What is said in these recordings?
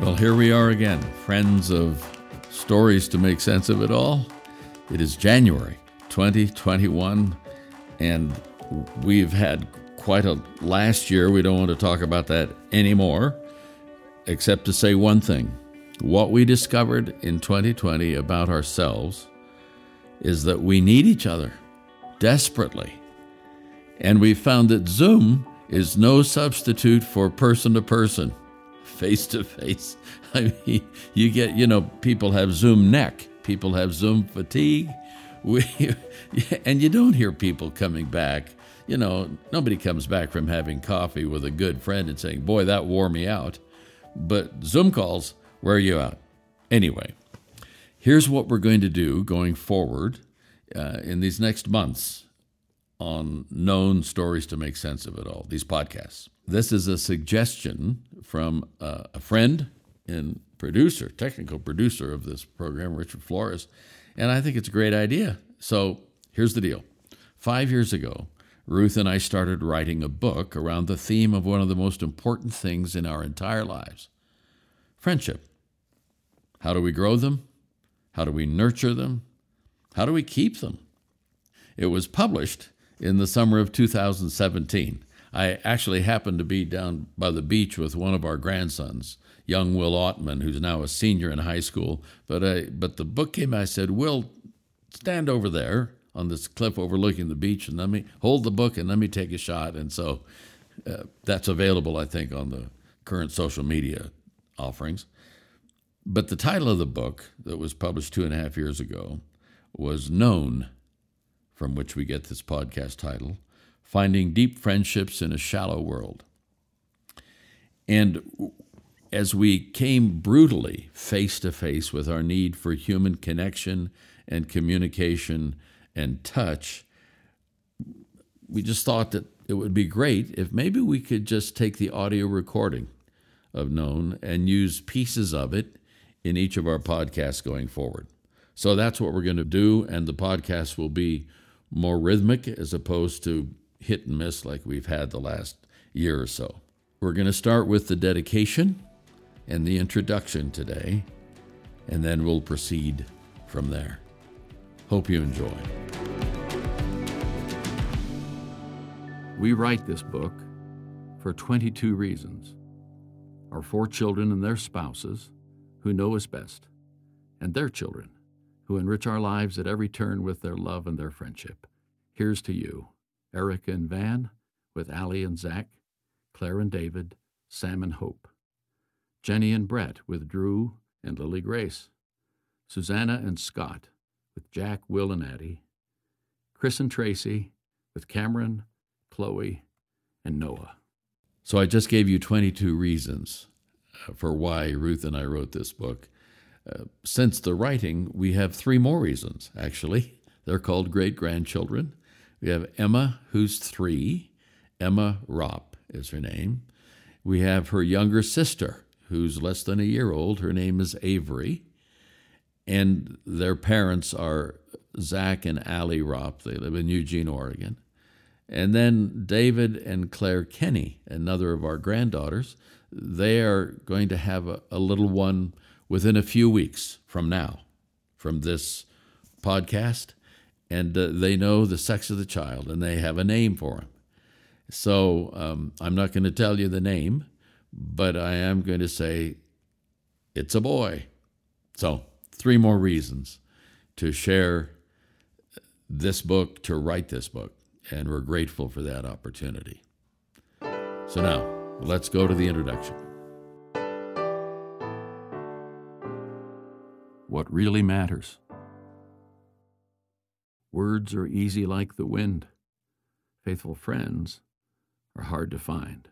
Well, here we are again, friends of stories to make sense of it all. It is January 2021, and we've had quite a last year. We don't want to talk about that anymore, except to say one thing. What we discovered in 2020 about ourselves is that we need each other desperately. And we found that Zoom is no substitute for person to person face to face. I mean, you get, you know, people have Zoom neck, people have Zoom fatigue. We, and you don't hear people coming back. You know, nobody comes back from having coffee with a good friend and saying, Boy, that wore me out. But Zoom calls wear you out. Anyway, here's what we're going to do going forward uh, in these next months on known stories to make sense of it all, these podcasts. This is a suggestion from uh, a friend and producer, technical producer of this program, Richard Flores, and I think it's a great idea. So here's the deal. Five years ago, Ruth and I started writing a book around the theme of one of the most important things in our entire lives friendship. How do we grow them? How do we nurture them? How do we keep them? It was published in the summer of 2017. I actually happened to be down by the beach with one of our grandsons, young Will Ottman, who's now a senior in high school. But I, but the book came. I said, Will, stand over there on this cliff overlooking the beach, and let me hold the book and let me take a shot. And so uh, that's available, I think, on the current social media offerings. But the title of the book that was published two and a half years ago was Known from which we get this podcast title Finding Deep Friendships in a Shallow World. And as we came brutally face to face with our need for human connection and communication and touch, we just thought that it would be great if maybe we could just take the audio recording of Known and use pieces of it in each of our podcasts going forward. So that's what we're going to do, and the podcast will be more rhythmic as opposed to hit and miss like we've had the last year or so. We're going to start with the dedication and the introduction today, and then we'll proceed from there. Hope you enjoy. We write this book for 22 reasons. Our four children and their spouses, who know us best, and their children who enrich our lives at every turn with their love and their friendship. Here's to you, Erica and Van, with Allie and Zach, Claire and David, Sam and Hope, Jenny and Brett with Drew and Lily Grace, Susanna and Scott with Jack, Will, and Addie, Chris and Tracy with Cameron, Chloe, and Noah. So I just gave you 22 reasons uh, for why Ruth and I wrote this book. Uh, since the writing, we have three more reasons, actually. They're called great grandchildren. We have Emma, who's three. Emma Ropp is her name. We have her younger sister, who's less than a year old. Her name is Avery. And their parents are Zach and Allie Ropp. They live in Eugene, Oregon. And then David and Claire Kenny, another of our granddaughters, they are going to have a, a little one within a few weeks from now, from this podcast, and uh, they know the sex of the child and they have a name for him. So um, I'm not going to tell you the name, but I am going to say it's a boy. So, three more reasons to share this book, to write this book, and we're grateful for that opportunity. So, now let's go to the introduction. what really matters. Words are easy like the wind. Faithful friends are hard to find.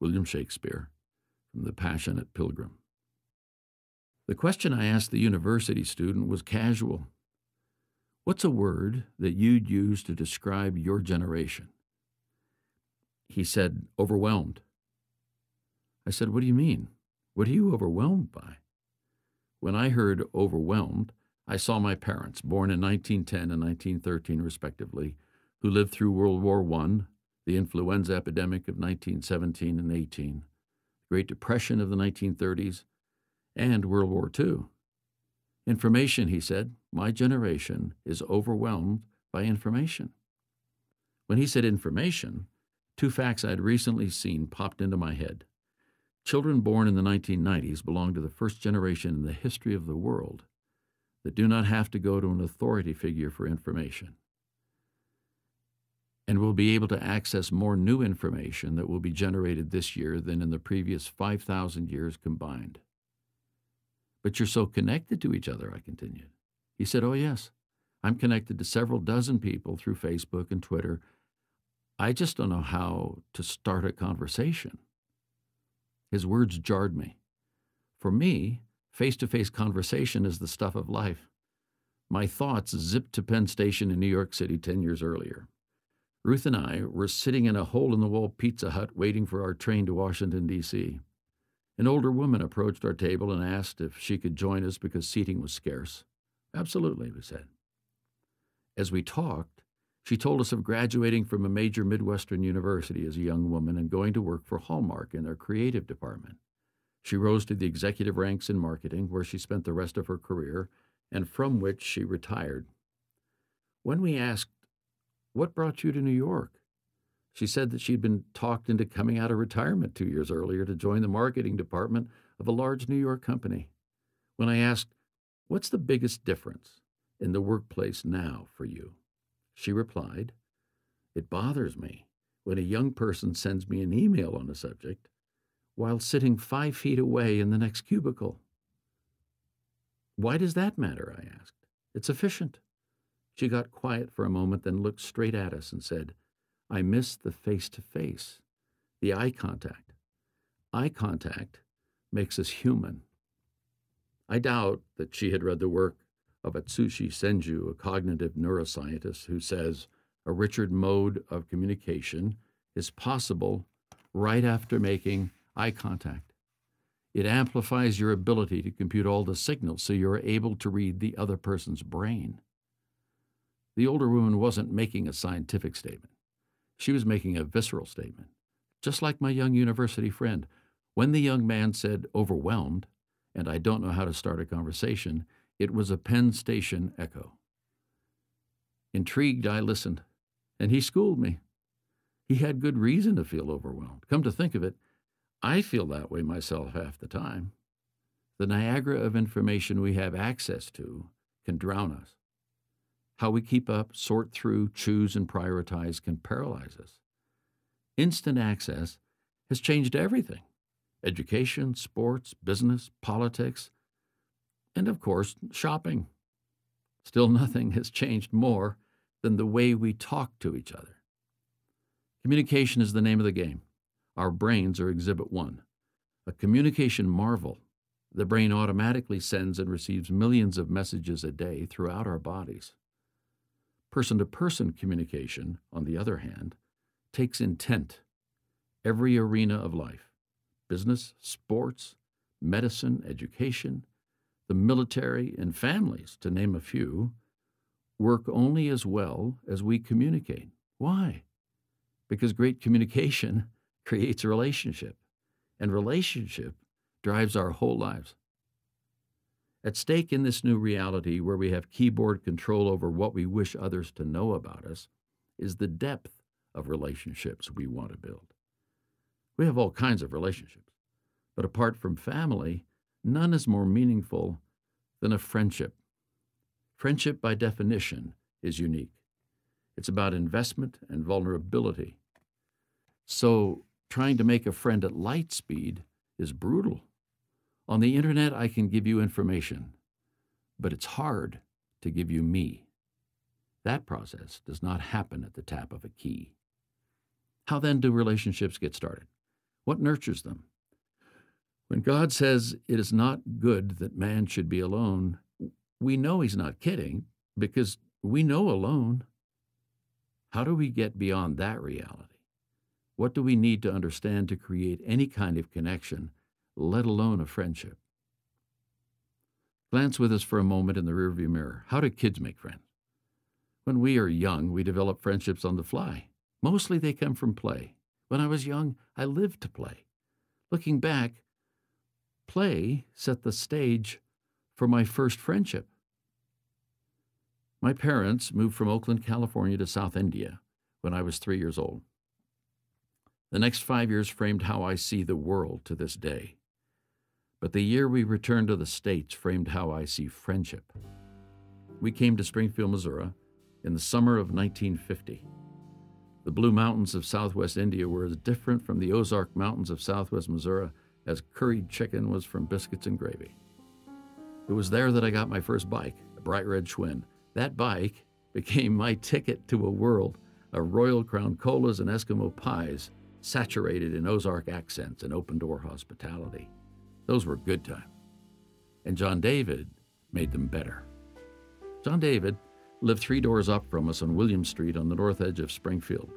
William Shakespeare from The Passionate Pilgrim. The question I asked the university student was casual. What's a word that you'd use to describe your generation? He said, overwhelmed. I said, What do you mean? What are you overwhelmed by? When I heard overwhelmed, I saw my parents, born in 1910 and 1913 respectively, who lived through World War I, the influenza epidemic of 1917 and 18, the Great Depression of the 1930s, and World War II. Information, he said, my generation is overwhelmed by information. When he said information, two facts I had recently seen popped into my head. Children born in the 1990s belong to the first generation in the history of the world that do not have to go to an authority figure for information and will be able to access more new information that will be generated this year than in the previous 5,000 years combined. But you're so connected to each other, I continued. He said, Oh, yes. I'm connected to several dozen people through Facebook and Twitter. I just don't know how to start a conversation. His words jarred me. For me, face to face conversation is the stuff of life. My thoughts zipped to Penn Station in New York City 10 years earlier. Ruth and I were sitting in a hole in the wall Pizza Hut waiting for our train to Washington, D.C. An older woman approached our table and asked if she could join us because seating was scarce. Absolutely, we said. As we talked, she told us of graduating from a major Midwestern university as a young woman and going to work for Hallmark in their creative department. She rose to the executive ranks in marketing, where she spent the rest of her career and from which she retired. When we asked what brought you to New York? She said that she'd been talked into coming out of retirement two years earlier to join the marketing department of a large New York company. When I asked, What's the biggest difference in the workplace now for you? She replied, It bothers me when a young person sends me an email on a subject while sitting five feet away in the next cubicle. Why does that matter? I asked. It's efficient. She got quiet for a moment, then looked straight at us and said, I miss the face to face, the eye contact. Eye contact makes us human. I doubt that she had read the work of Atsushi Senju, a cognitive neuroscientist, who says a Richard mode of communication is possible right after making eye contact. It amplifies your ability to compute all the signals so you're able to read the other person's brain. The older woman wasn't making a scientific statement. She was making a visceral statement. Just like my young university friend, when the young man said overwhelmed, and I don't know how to start a conversation, it was a Penn Station echo. Intrigued, I listened, and he schooled me. He had good reason to feel overwhelmed. Come to think of it, I feel that way myself half the time. The Niagara of information we have access to can drown us. How we keep up, sort through, choose, and prioritize can paralyze us. Instant access has changed everything education, sports, business, politics, and of course, shopping. Still, nothing has changed more than the way we talk to each other. Communication is the name of the game. Our brains are exhibit one, a communication marvel. The brain automatically sends and receives millions of messages a day throughout our bodies. Person to person communication, on the other hand, takes intent, every arena of life business, sports, medicine, education, the military, and families, to name a few, work only as well as we communicate. Why? Because great communication creates a relationship, and relationship drives our whole lives. At stake in this new reality, where we have keyboard control over what we wish others to know about us, is the depth of relationships we want to build. We have all kinds of relationships, but apart from family, none is more meaningful than a friendship. Friendship, by definition, is unique. It's about investment and vulnerability. So, trying to make a friend at light speed is brutal. On the internet, I can give you information, but it's hard to give you me. That process does not happen at the tap of a key. How then do relationships get started? What nurtures them? When God says it is not good that man should be alone, we know he's not kidding because we know alone. How do we get beyond that reality? What do we need to understand to create any kind of connection let alone a friendship. Glance with us for a moment in the rearview mirror. How do kids make friends? When we are young, we develop friendships on the fly. Mostly they come from play. When I was young, I lived to play. Looking back, play set the stage for my first friendship. My parents moved from Oakland, California to South India when I was three years old. The next five years framed how I see the world to this day. But the year we returned to the States framed how I see friendship. We came to Springfield, Missouri in the summer of 1950. The Blue Mountains of southwest India were as different from the Ozark Mountains of southwest Missouri as curried chicken was from biscuits and gravy. It was there that I got my first bike, a bright red Schwinn. That bike became my ticket to a world of Royal Crown colas and Eskimo pies, saturated in Ozark accents and open door hospitality. Those were good times. And John David made them better. John David lived three doors up from us on William Street on the north edge of Springfield.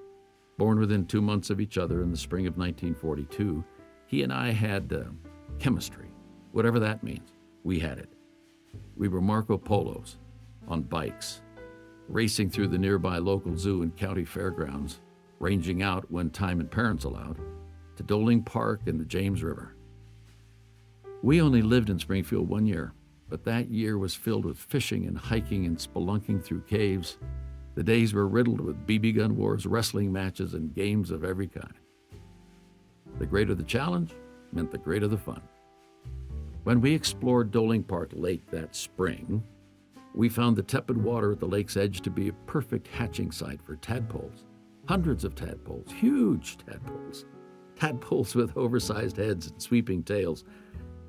Born within two months of each other in the spring of 1942, he and I had uh, chemistry, whatever that means. We had it. We were Marco Polos on bikes, racing through the nearby local zoo and county fairgrounds, ranging out when time and parents allowed, to Doling Park and the James River. We only lived in Springfield one year, but that year was filled with fishing and hiking and spelunking through caves. The days were riddled with BB gun wars, wrestling matches, and games of every kind. The greater the challenge meant the greater the fun. When we explored Doling Park Lake that spring, we found the tepid water at the lake's edge to be a perfect hatching site for tadpoles. Hundreds of tadpoles, huge tadpoles, tadpoles with oversized heads and sweeping tails.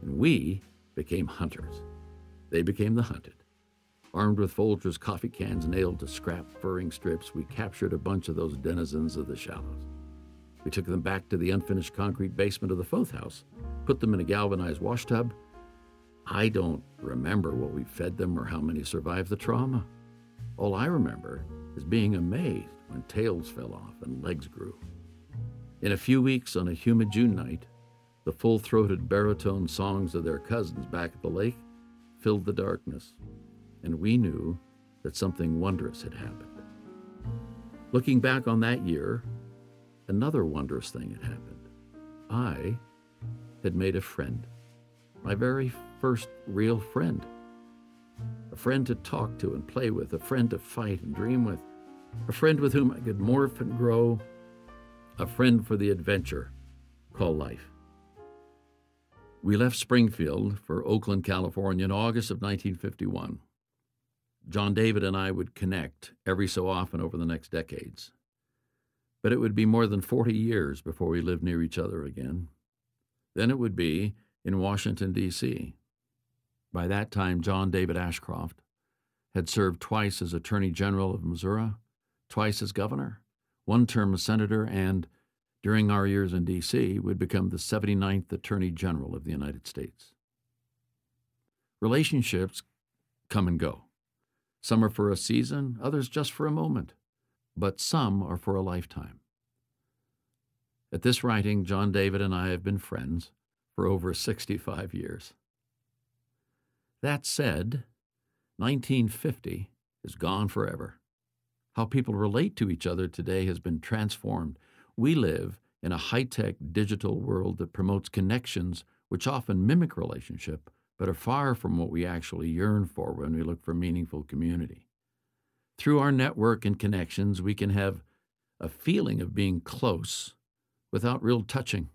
And we became hunters. They became the hunted. Armed with Folgers coffee cans nailed to scrap furring strips, we captured a bunch of those denizens of the shallows. We took them back to the unfinished concrete basement of the Foth house, put them in a galvanized wash tub, I don't remember what we fed them or how many survived the trauma. All I remember is being amazed when tails fell off and legs grew. In a few weeks, on a humid June night, the full throated baritone songs of their cousins back at the lake filled the darkness, and we knew that something wondrous had happened. Looking back on that year, another wondrous thing had happened. I had made a friend, my very first real friend. A friend to talk to and play with, a friend to fight and dream with, a friend with whom I could morph and grow, a friend for the adventure called life. We left Springfield for Oakland, California in August of 1951. John David and I would connect every so often over the next decades. But it would be more than 40 years before we lived near each other again. Then it would be in Washington, D.C. By that time, John David Ashcroft had served twice as Attorney General of Missouri, twice as governor, one term as senator, and during our years in D.C., would become the 79th Attorney General of the United States. Relationships come and go. Some are for a season, others just for a moment, but some are for a lifetime. At this writing, John David and I have been friends for over 65 years. That said, 1950 is gone forever. How people relate to each other today has been transformed. We live in a high tech digital world that promotes connections which often mimic relationship, but are far from what we actually yearn for when we look for meaningful community. Through our network and connections, we can have a feeling of being close without real touching.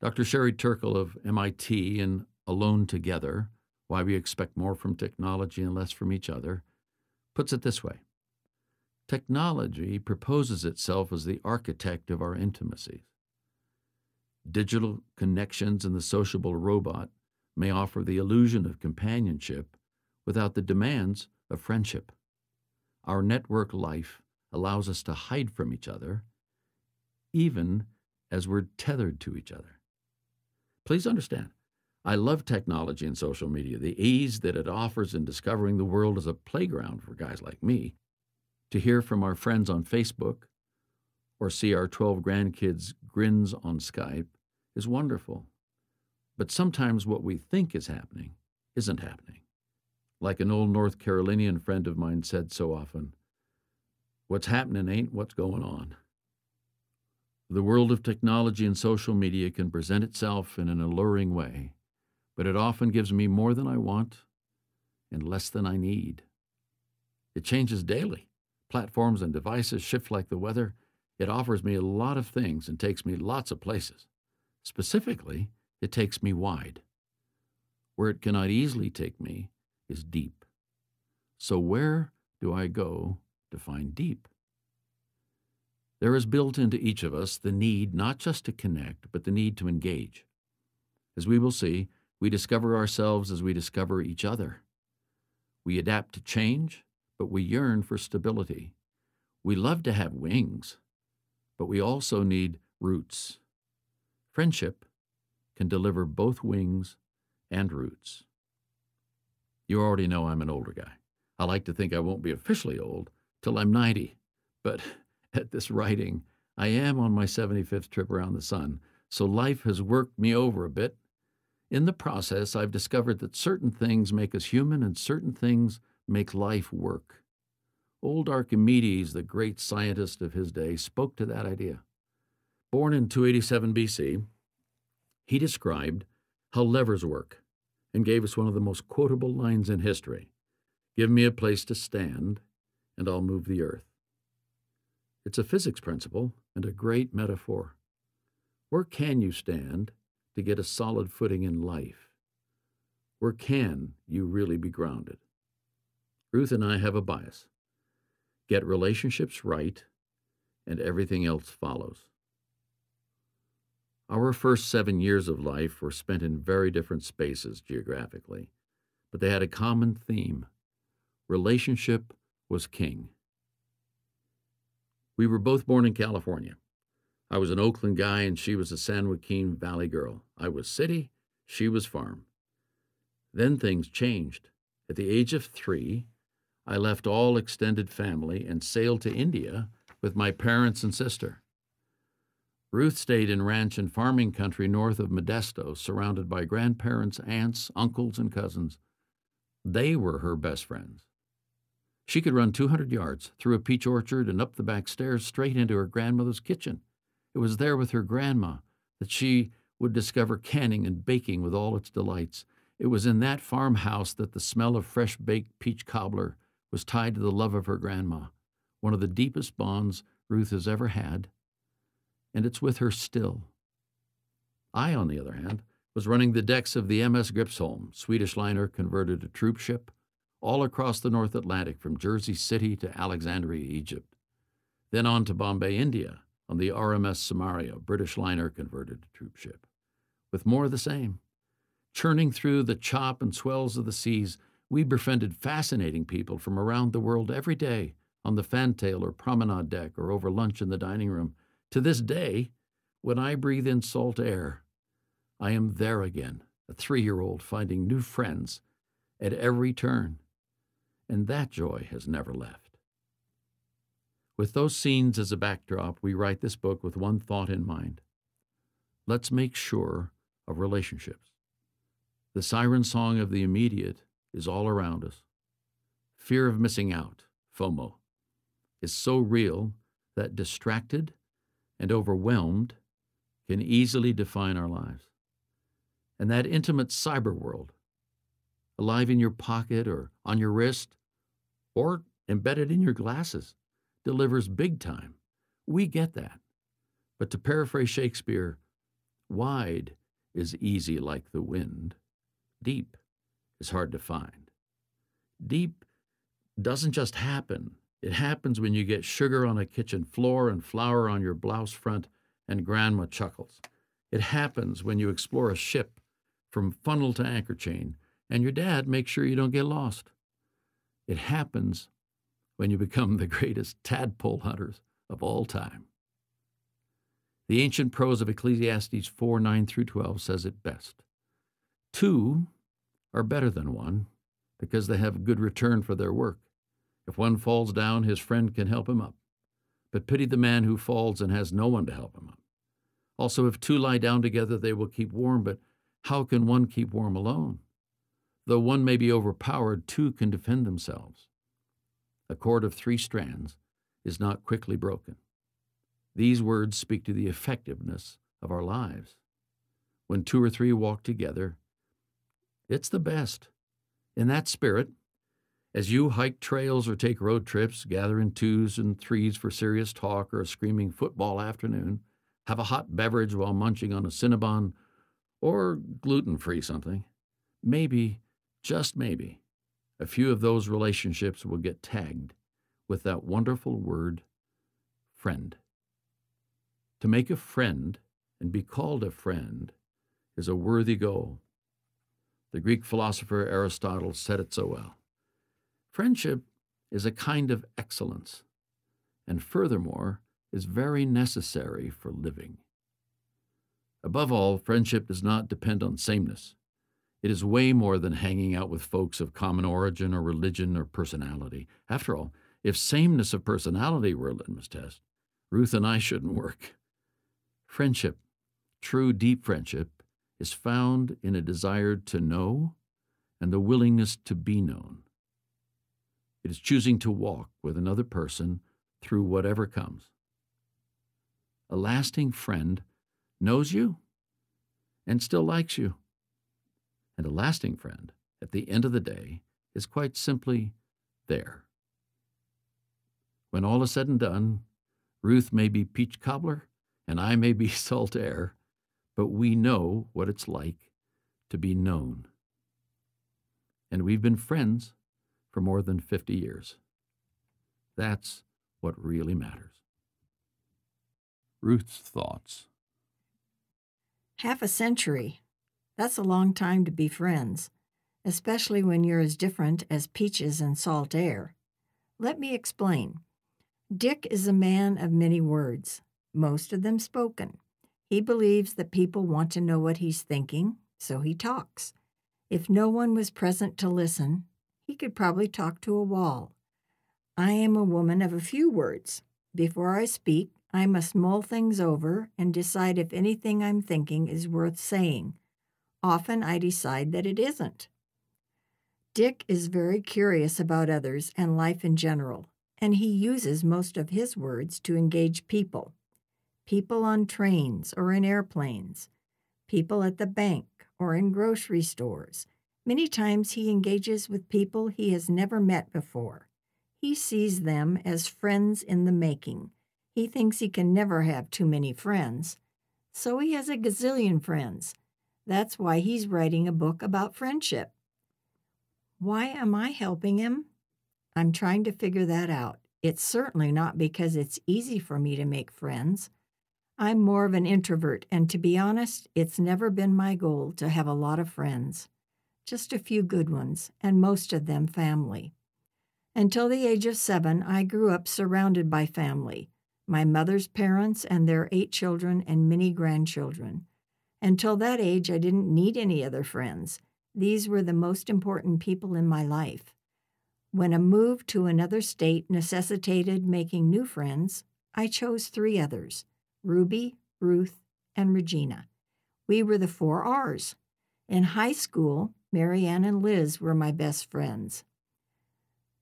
Dr. Sherry Turkle of MIT in Alone Together why we expect more from technology and less from each other, puts it this way Technology proposes itself as the architect of our intimacies. Digital connections and the sociable robot may offer the illusion of companionship without the demands of friendship. Our network life allows us to hide from each other, even as we're tethered to each other. Please understand, I love technology and social media, the ease that it offers in discovering the world as a playground for guys like me. To hear from our friends on Facebook or see our 12 grandkids' grins on Skype is wonderful. But sometimes what we think is happening isn't happening. Like an old North Carolinian friend of mine said so often, what's happening ain't what's going on. The world of technology and social media can present itself in an alluring way, but it often gives me more than I want and less than I need. It changes daily. Platforms and devices shift like the weather. It offers me a lot of things and takes me lots of places. Specifically, it takes me wide. Where it cannot easily take me is deep. So, where do I go to find deep? There is built into each of us the need not just to connect, but the need to engage. As we will see, we discover ourselves as we discover each other. We adapt to change, but we yearn for stability. We love to have wings, but we also need roots. Friendship can deliver both wings and roots. You already know I'm an older guy. I like to think I won't be officially old till I'm 90, but at this writing, I am on my 75th trip around the sun, so life has worked me over a bit. In the process, I've discovered that certain things make us human and certain things make life work. Old Archimedes, the great scientist of his day, spoke to that idea. Born in 287 BC, he described how levers work and gave us one of the most quotable lines in history Give me a place to stand, and I'll move the earth. It's a physics principle and a great metaphor. Where can you stand to get a solid footing in life? Where can you really be grounded? Ruth and I have a bias get relationships right, and everything else follows. Our first seven years of life were spent in very different spaces geographically, but they had a common theme relationship was king. We were both born in California. I was an Oakland guy and she was a San Joaquin Valley girl. I was city, she was farm. Then things changed. At the age of three, I left all extended family and sailed to India with my parents and sister. Ruth stayed in ranch and farming country north of Modesto, surrounded by grandparents, aunts, uncles, and cousins. They were her best friends. She could run 200 yards through a peach orchard and up the back stairs straight into her grandmother's kitchen. It was there with her grandma that she would discover canning and baking with all its delights. It was in that farmhouse that the smell of fresh baked peach cobbler was tied to the love of her grandma, one of the deepest bonds Ruth has ever had, and it's with her still. I, on the other hand, was running the decks of the MS Gripsholm, Swedish liner converted to troop ship, all across the North Atlantic from Jersey City to Alexandria, Egypt. Then on to Bombay, India, on the RMS Samaria, British liner converted to troop ship. With more of the same. Churning through the chop and swells of the seas, we befriended fascinating people from around the world every day on the fantail or promenade deck or over lunch in the dining room. To this day, when I breathe in salt air, I am there again, a three year old finding new friends at every turn and that joy has never left. With those scenes as a backdrop, we write this book with one thought in mind. Let's make sure of relationships. The siren song of the immediate is all around us. Fear of missing out, FOMO, is so real that distracted and overwhelmed can easily define our lives. And that intimate cyber world, alive in your pocket or on your wrist, or embedded in your glasses delivers big time. We get that. But to paraphrase Shakespeare, wide is easy like the wind, deep is hard to find. Deep doesn't just happen, it happens when you get sugar on a kitchen floor and flour on your blouse front and grandma chuckles. It happens when you explore a ship from funnel to anchor chain and your dad makes sure you don't get lost. It happens when you become the greatest tadpole hunters of all time. The ancient prose of Ecclesiastes 4 9 through 12 says it best. Two are better than one because they have good return for their work. If one falls down, his friend can help him up. But pity the man who falls and has no one to help him up. Also, if two lie down together, they will keep warm, but how can one keep warm alone? Though one may be overpowered, two can defend themselves. A cord of three strands is not quickly broken. These words speak to the effectiveness of our lives. When two or three walk together, it's the best. In that spirit, as you hike trails or take road trips, gather in twos and threes for serious talk or a screaming football afternoon, have a hot beverage while munching on a Cinnabon or gluten free something, maybe, just maybe, a few of those relationships will get tagged with that wonderful word, friend. To make a friend and be called a friend is a worthy goal. The Greek philosopher Aristotle said it so well. Friendship is a kind of excellence, and furthermore, is very necessary for living. Above all, friendship does not depend on sameness. It is way more than hanging out with folks of common origin or religion or personality. After all, if sameness of personality were a litmus test, Ruth and I shouldn't work. Friendship, true deep friendship, is found in a desire to know and the willingness to be known. It is choosing to walk with another person through whatever comes. A lasting friend knows you and still likes you. And a lasting friend, at the end of the day, is quite simply there. When all is said and done, Ruth may be peach cobbler and I may be salt air, but we know what it's like to be known. And we've been friends for more than 50 years. That's what really matters. Ruth's thoughts. Half a century. That's a long time to be friends, especially when you're as different as peaches and salt air. Let me explain. Dick is a man of many words most of them spoken. He believes that people want to know what he's thinking, so he talks. If no one was present to listen, he could probably talk to a wall. I am a woman of a few words. Before I speak, I must mull things over and decide if anything I'm thinking is worth saying. Often I decide that it isn't. Dick is very curious about others and life in general, and he uses most of his words to engage people people on trains or in airplanes, people at the bank or in grocery stores. Many times he engages with people he has never met before. He sees them as friends in the making. He thinks he can never have too many friends. So he has a gazillion friends. That's why he's writing a book about friendship. Why am I helping him? I'm trying to figure that out. It's certainly not because it's easy for me to make friends. I'm more of an introvert, and to be honest, it's never been my goal to have a lot of friends. Just a few good ones, and most of them family. Until the age of seven, I grew up surrounded by family my mother's parents and their eight children and many grandchildren. Until that age, I didn't need any other friends. These were the most important people in my life. When a move to another state necessitated making new friends, I chose three others Ruby, Ruth, and Regina. We were the four R's. In high school, Marianne and Liz were my best friends.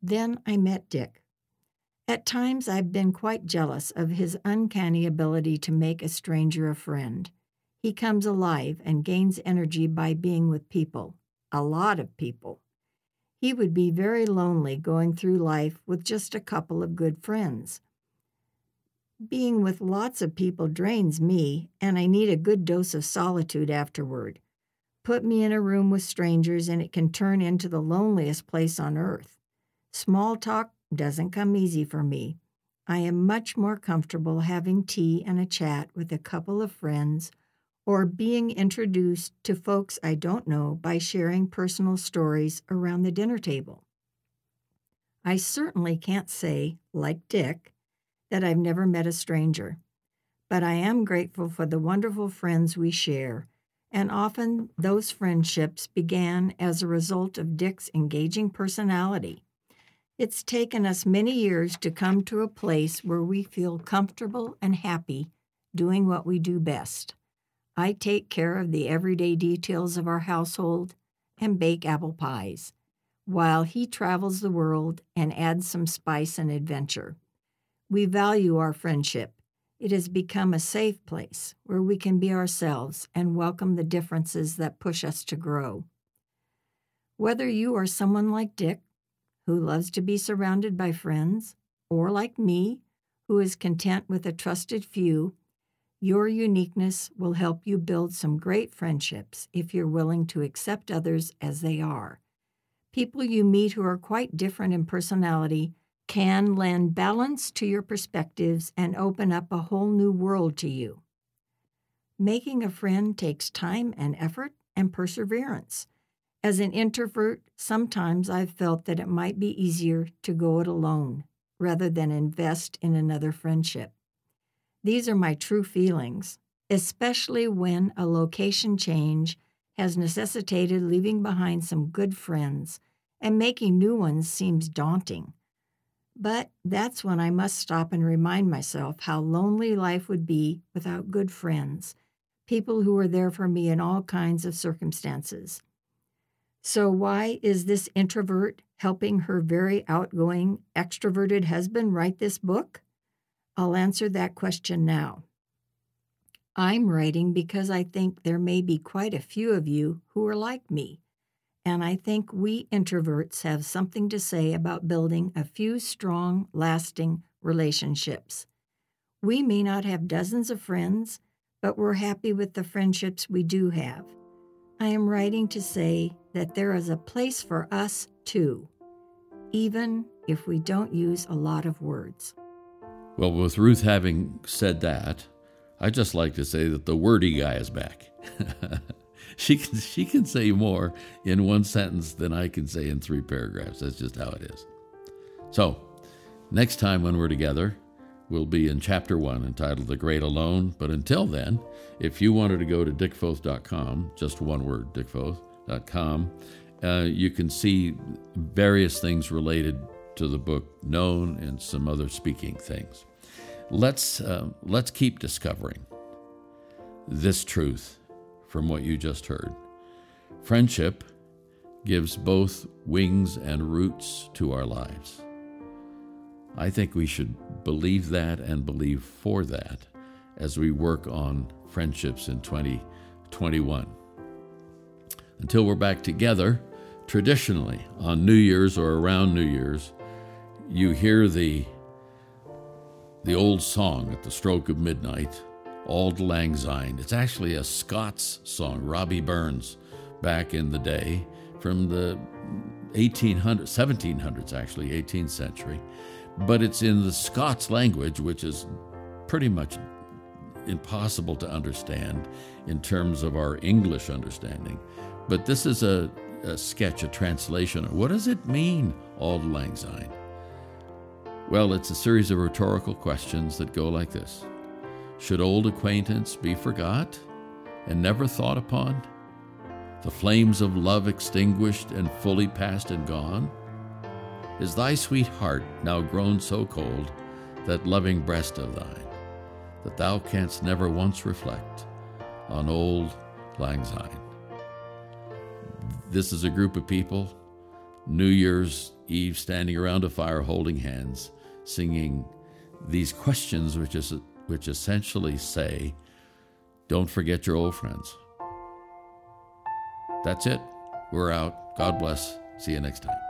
Then I met Dick. At times, I've been quite jealous of his uncanny ability to make a stranger a friend. He comes alive and gains energy by being with people, a lot of people. He would be very lonely going through life with just a couple of good friends. Being with lots of people drains me, and I need a good dose of solitude afterward. Put me in a room with strangers, and it can turn into the loneliest place on earth. Small talk doesn't come easy for me. I am much more comfortable having tea and a chat with a couple of friends or being introduced to folks I don't know by sharing personal stories around the dinner table. I certainly can't say, like Dick, that I've never met a stranger. But I am grateful for the wonderful friends we share, and often those friendships began as a result of Dick's engaging personality. It's taken us many years to come to a place where we feel comfortable and happy doing what we do best. I take care of the everyday details of our household and bake apple pies, while he travels the world and adds some spice and adventure. We value our friendship. It has become a safe place where we can be ourselves and welcome the differences that push us to grow. Whether you are someone like Dick, who loves to be surrounded by friends, or like me, who is content with a trusted few, your uniqueness will help you build some great friendships if you're willing to accept others as they are. People you meet who are quite different in personality can lend balance to your perspectives and open up a whole new world to you. Making a friend takes time and effort and perseverance. As an introvert, sometimes I've felt that it might be easier to go it alone rather than invest in another friendship. These are my true feelings, especially when a location change has necessitated leaving behind some good friends, and making new ones seems daunting. But that's when I must stop and remind myself how lonely life would be without good friends, people who are there for me in all kinds of circumstances. So, why is this introvert helping her very outgoing, extroverted husband write this book? I'll answer that question now. I'm writing because I think there may be quite a few of you who are like me and I think we introverts have something to say about building a few strong, lasting relationships. We may not have dozens of friends, but we're happy with the friendships we do have. I am writing to say that there is a place for us too, even if we don't use a lot of words. Well, with Ruth having said that, I'd just like to say that the wordy guy is back. she can she can say more in one sentence than I can say in three paragraphs. That's just how it is. So, next time when we're together, we'll be in chapter one entitled The Great Alone. But until then, if you wanted to go to dickfoth.com, just one word, dickfoth.com, uh, you can see various things related to the book known and some other speaking things. Let's, uh, let's keep discovering this truth from what you just heard. Friendship gives both wings and roots to our lives. I think we should believe that and believe for that as we work on friendships in 2021. Until we're back together, traditionally on New Year's or around New Year's, you hear the the old song at the stroke of midnight Auld Lang Syne. It's actually a Scots song, Robbie Burns, back in the day from the 1800s, 1700s, actually, 18th century. But it's in the Scots language, which is pretty much impossible to understand in terms of our English understanding. But this is a, a sketch, a translation. What does it mean, Auld Lang Syne? Well, it's a series of rhetorical questions that go like this should old acquaintance be forgot and never thought upon? The flames of love extinguished and fully past and gone? Is thy sweet heart now grown so cold, that loving breast of thine, that thou canst never once reflect on Auld Lang Syne? This is a group of people, New Year's Eve, standing around a fire holding hands, singing these questions, which is which essentially say, don't forget your old friends. That's it. We're out. God bless. See you next time.